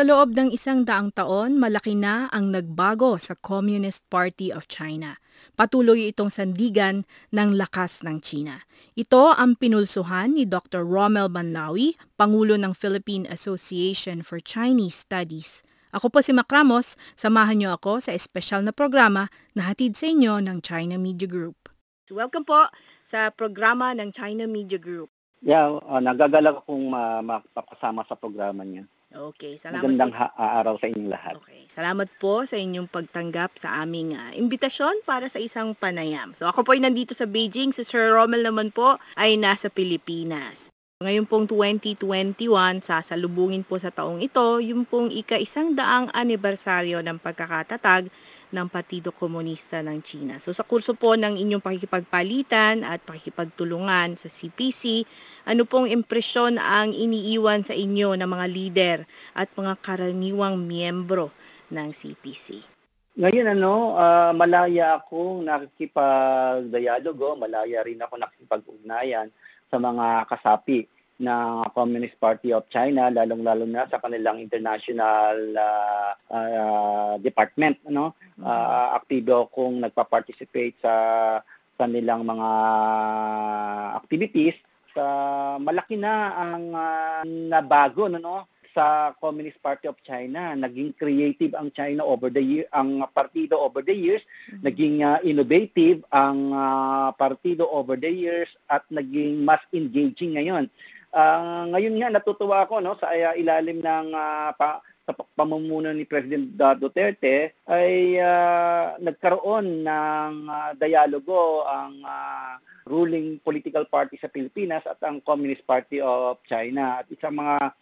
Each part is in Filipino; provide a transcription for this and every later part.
Sa loob ng isang daang taon, malaki na ang nagbago sa Communist Party of China. Patuloy itong sandigan ng lakas ng China. Ito ang pinulsuhan ni Dr. Rommel Banlawi, Pangulo ng Philippine Association for Chinese Studies. Ako po si Mac Ramos, samahan niyo ako sa espesyal na programa na hatid sa inyo ng China Media Group. Welcome po sa programa ng China Media Group. Yeah, uh, nagagalak akong uh, mapapasama sa programa niya. Okay, salamat. Magandang ha- araw sa inyong lahat. Okay, salamat po sa inyong pagtanggap sa aming uh, imbitasyon para sa isang panayam. So ako po ay nandito sa Beijing, si Sir Rommel naman po ay nasa Pilipinas. Ngayon pong 2021, sasalubungin po sa taong ito, yung pong ika-isang daang anibersaryo ng pagkakatatag ng Partido Komunista ng China. So sa kurso po ng inyong pakikipagpalitan at pakikipagtulungan sa CPC, ano pong impresyon ang iniiwan sa inyo ng mga leader at mga karaniwang miyembro ng CPC? Ngayon ano, uh, malaya akong nakikipagdialogo, malaya rin ako nakikipag-ugnayan sa mga kasapi ng Communist Party of China lalong-lalo na sa kanilang international uh, uh, department ano? Uh, aktibo akong nagpa-participate sa kanilang mga activities sa malaki na ang uh, nabago no sa Communist Party of China. Naging creative ang China over the year, ang partido over the years, mm-hmm. naging uh, innovative ang uh, partido over the years at naging mas engaging ngayon. Uh, ngayon nga natutuwa ako no sa uh, ilalim ng uh, pa, sa pamumuno ni President Duterte ay uh, nagkaroon ng uh, dialogo ang uh, ruling political party sa Pilipinas at ang Communist Party of China. At isang mga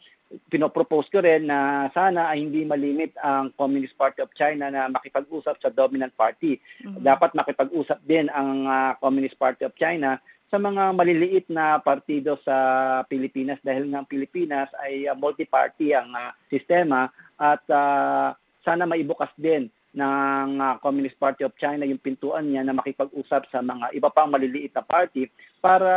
pinopropose ko rin na sana ay hindi malimit ang Communist Party of China na makipag-usap sa dominant party. Mm-hmm. Dapat makipag-usap din ang uh, Communist Party of China sa mga maliliit na partido sa Pilipinas dahil nga ang Pilipinas ay uh, multi-party ang uh, sistema at uh, sana maibukas din ng uh, Communist Party of China yung pintuan niya na makipag-usap sa mga iba pang maliliit na party para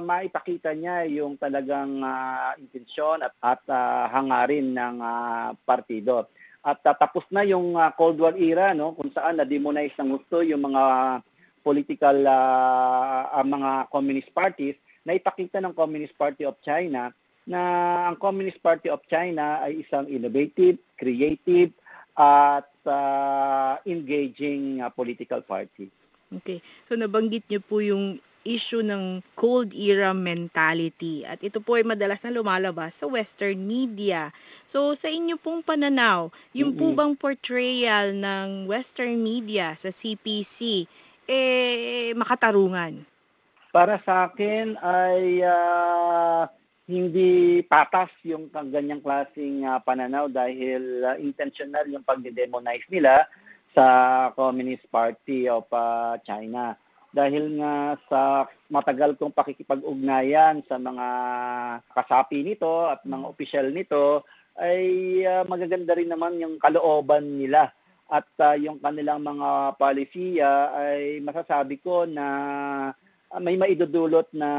maipakita niya yung talagang uh, intensyon at, at uh, hangarin ng uh, partido. At uh, tapos na yung uh, Cold War era no kung saan na-demonize ng gusto yung mga political uh, uh, mga communist parties na ipakita ng Communist Party of China na ang Communist Party of China ay isang innovative, creative, at uh, engaging uh, political party. Okay. So nabanggit niyo po yung issue ng cold era mentality at ito po ay madalas na lumalabas sa western media. So sa inyo pong pananaw, yung mm-hmm. po bang portrayal ng western media sa CPC eh makatarungan? Para sa akin ay uh, hindi patas yung ganyang klaseng uh, pananaw dahil uh, intentional yung pagde-demonize nila sa Communist Party of uh, China. Dahil nga sa matagal kong pakikipag-ugnayan sa mga kasapi nito at mga opisyal nito, ay uh, magaganda rin naman yung kalooban nila at uh, yung kanilang mga palisiya ay masasabi ko na uh, may maidudulot na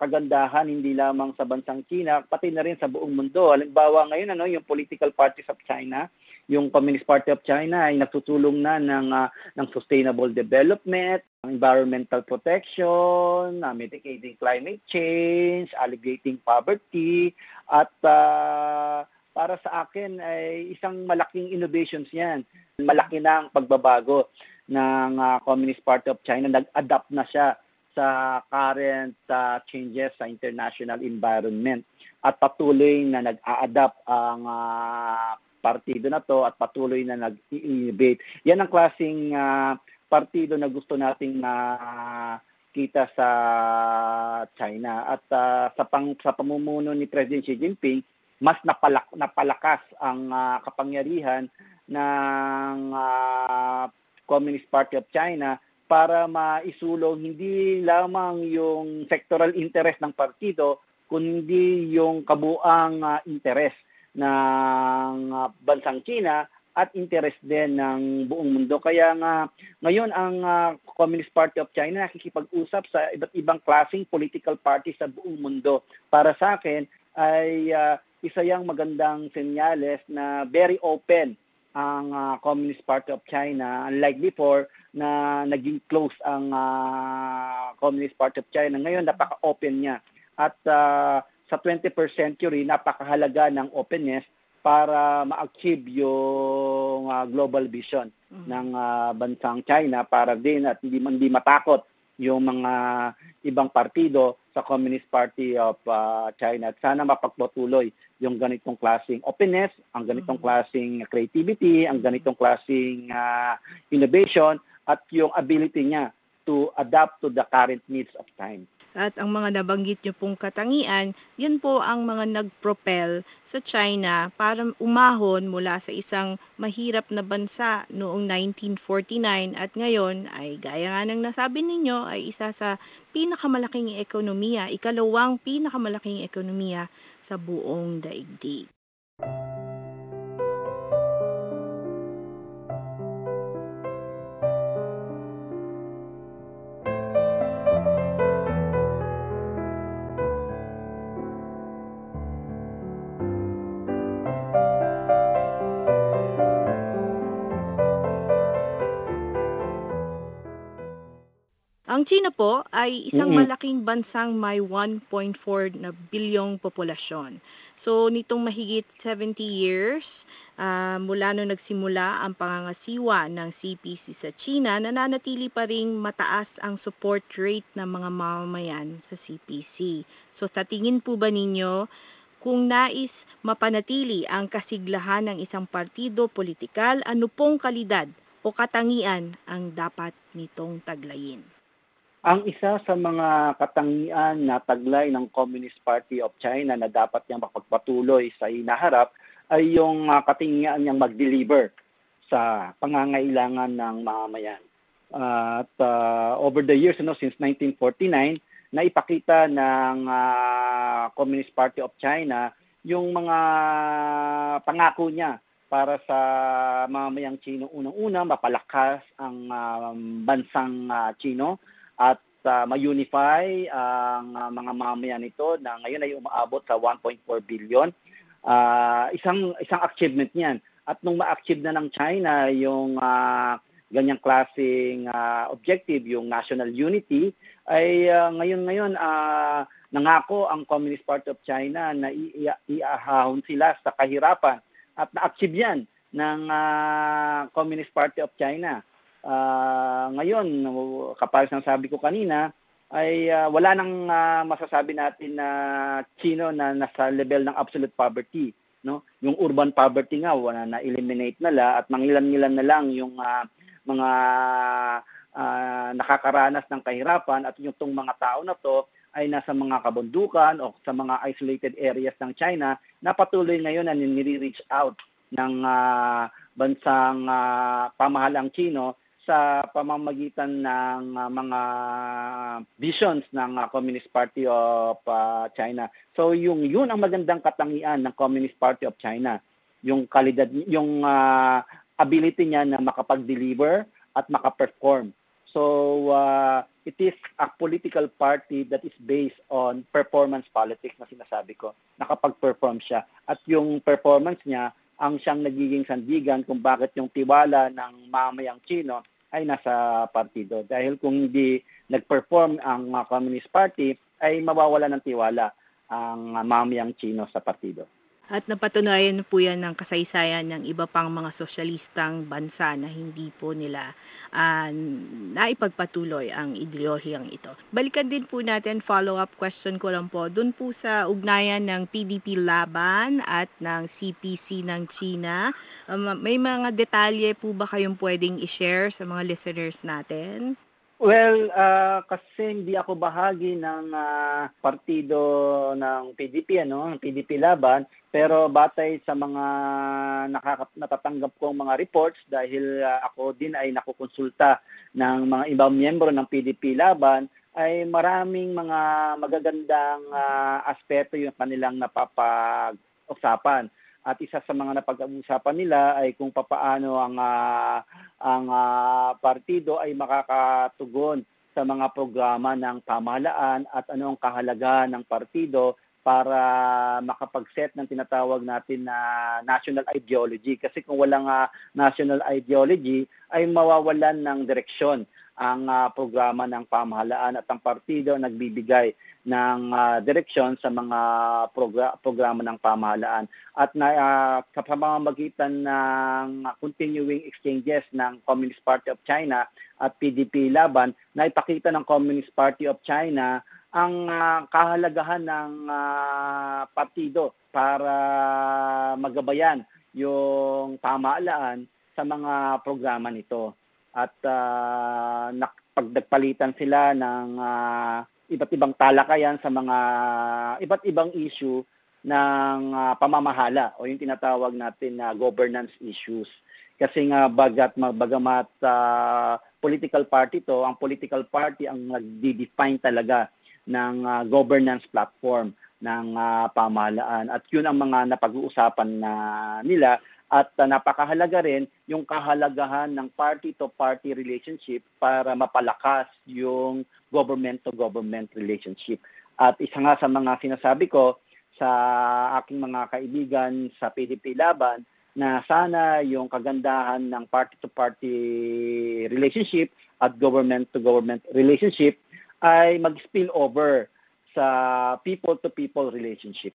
kagandahan hindi lamang sa bansang China pati na rin sa buong mundo. Halimbawa ngayon ano yung political parties of China, yung Communist Party of China ay nagtutulong na ng uh, ng sustainable development, environmental protection, uh, mitigating climate change, alleviating poverty at uh, para sa akin ay isang malaking innovations 'yan. Malaki na ang pagbabago ng uh, Communist Party of China. Nag-adapt na siya sa current uh, changes sa international environment at patuloy na nag-a-adapt ang uh, partido na to at patuloy na nag-innovate. Yan ang klaseng uh, partido na gusto nating na uh, sa China at uh, sa pang sa pamumuno ni President Xi Jinping mas napalak, napalakas ang uh, kapangyarihan ng uh, Communist Party of China para maisulong hindi lamang yung sectoral interest ng partido kundi yung kabuang uh, interest ng uh, bansang China at interest din ng buong mundo. Kaya nga ngayon ang uh, Communist Party of China nakikipag-usap sa iba't ibang klaseng political party sa buong mundo. Para sa akin ay uh, isa yang magandang senyales na very open ang ah, Communist Party of China unlike before na naging close ang ah, Communist Party of China. Ngayon napaka-open niya. At ah, sa 21st century napakahalaga ng openness para ma-achieve yung ah, global vision Mhm. ng ah, bansang China para din at hindi hindi matakot yung mga ibang partido sa Communist Party of ah, China at sana mapagpatuloy yung ganitong klaseng openness, ang ganitong Mhm. klaseng creativity, ang ganitong klaseng ah, innovation at yung ability niya to adapt to the current needs of time. At ang mga nabanggit niyo pong katangian, yun po ang mga nag-propel sa China para umahon mula sa isang mahirap na bansa noong 1949 at ngayon ay gaya nga ng nasabi ninyo ay isa sa pinakamalaking ekonomiya, ikalawang pinakamalaking ekonomiya sa buong daigdig. Ang China po ay isang Mm. malaking bansang may 1.4 na bilyong populasyon. So nitong mahigit 70 years ah, mula nung nagsimula ang pangangasiwa ng CPC sa China, nananatili pa ring mataas ang support rate ng mga mamamayan sa CPC. So sa tingin po ba ninyo kung nais mapanatili ang kasiglahan ng isang partido politikal, ano pong kalidad o katangian ang dapat nitong taglayin? Ang isa sa mga katangian na taglay ng Communist Party of China na dapat niyang makapagpatuloy sa inaharap ay yung uh, katingian niyang mag-deliver sa pangangailangan ng mamamayan. Uh, at uh, over the years, ano, since 1949, naipakita ng uh, Communist Party of China yung mga pangako niya para sa mamamayang Chino. Unang-una, mapalakas ang um, bansang uh, Chino at uh, ma-unify ang uh, mga mamamayan nito na ngayon ay umaabot sa 1.4 billion. Uh, isang isang achievement niyan. At nung ma-achieve na ng China yung uh, ganyang klaseng uh, objective, yung national unity, ay uh, ngayon ngayon uh, nangako ang Communist Party of China na iahahon sila sa kahirapan at na-achieve yan ng uh, Communist Party of China. Uh, ngayon, kapag sabi ko kanina, ay uh, wala nang uh, masasabi natin na Chino na nasa level ng absolute poverty, no? Yung urban poverty nga wala na eliminate na la at mangilan-ngilan na lang yung uh, mga uh, nakakaranas ng kahirapan at yung tong mga tao na to ay nasa mga kabundukan o sa mga isolated areas ng China na patuloy ngayon na nire-reach out ng uh, bansang uh, pamahalang Chino sa pamamagitan ng uh, mga visions ng uh, Communist Party of uh, China. So yung yun ang magandang katangian ng Communist Party of China. Yung kalidad yung uh, ability niya na makapag-deliver at makaperform. So uh, it is a political party that is based on performance politics na sinasabi ko. Nakapag-perform siya at yung performance niya ang siyang nagiging sandigan kung bakit yung tiwala ng mamayang Chino ay nasa partido. Dahil kung hindi nag-perform ang Communist Party, ay mawawala ng tiwala ang mamayang Chino sa partido. At napatunayan po yan ng kasaysayan ng iba pang mga sosyalistang bansa na hindi po nila uh, naipagpatuloy ang ideolohiyang ito. Balikan din po natin, follow-up question ko lang po, dun po sa ugnayan ng PDP Laban at ng CPC ng China, um, may mga detalye po ba kayong pwedeng i-share sa mga listeners natin? Well, uh, kasi hindi ako bahagi ng uh, partido ng PDP, ano, ng PDP Laban, pero batay sa mga nakaka- natatanggap kong mga reports dahil uh, ako din ay nakukonsulta ng mga ibang miyembro ng PDP Laban, ay maraming mga magagandang uh, aspeto yung kanilang napapag-usapan. At isa sa mga napag-uusapan nila ay kung papaano ang uh, ang uh, partido ay makakatugon sa mga programa ng pamahalaan at ano ang kahalaga ng partido para makapag-set ng tinatawag natin na national ideology. Kasi kung walang uh, national ideology, ay mawawalan ng direksyon ang uh, programa ng pamahalaan at ang partido nagbibigay ng uh, direksyon sa mga progra- programa ng pamahalaan. At na uh, sa pamamagitan ng continuing exchanges ng Communist Party of China at PDP Laban na ipakita ng Communist Party of China ang uh, kahalagahan ng uh, partido para magabayan yung pamahalaan sa mga programa nito at uh, pagdagpalitan sila ng uh, iba't ibang talakayan sa mga iba't ibang issue ng uh, pamamahala o yung tinatawag natin na uh, governance issues. Kasi nga bagat bagamat uh, political party to, ang political party ang nagdi-define talaga ng uh, governance platform ng uh, pamahalaan at yun ang mga napag-uusapan na nila at uh, napakahalaga rin yung kahalagahan ng party-to-party relationship para mapalakas yung government-to-government relationship. At isa nga sa mga sinasabi ko sa aking mga kaibigan sa PDP Laban na sana yung kagandahan ng party-to-party relationship at government-to-government relationship ay mag-spill over sa people-to-people relationship.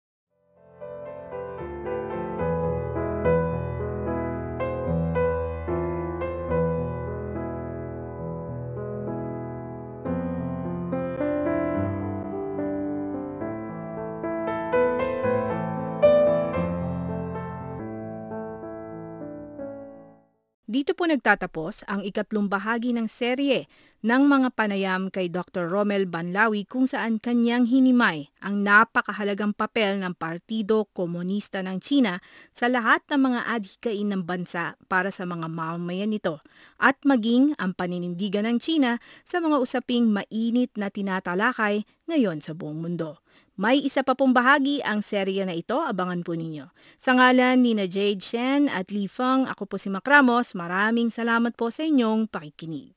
Dito po nagtatapos ang ikatlong bahagi ng serye ng mga panayam kay Dr. Romel Banlawi kung saan kanyang hinimay ang napakahalagang papel ng Partido Komunista ng China sa lahat ng mga adhikain ng bansa para sa mga mamamayan nito at maging ang paninindigan ng China sa mga usaping mainit na tinatalakay ngayon sa buong mundo. May isa pa pong bahagi ang serya na ito, abangan po ninyo. Sa ngalan ni Jade Shen at Li Feng, ako po si Macramos, maraming salamat po sa inyong pakikinig.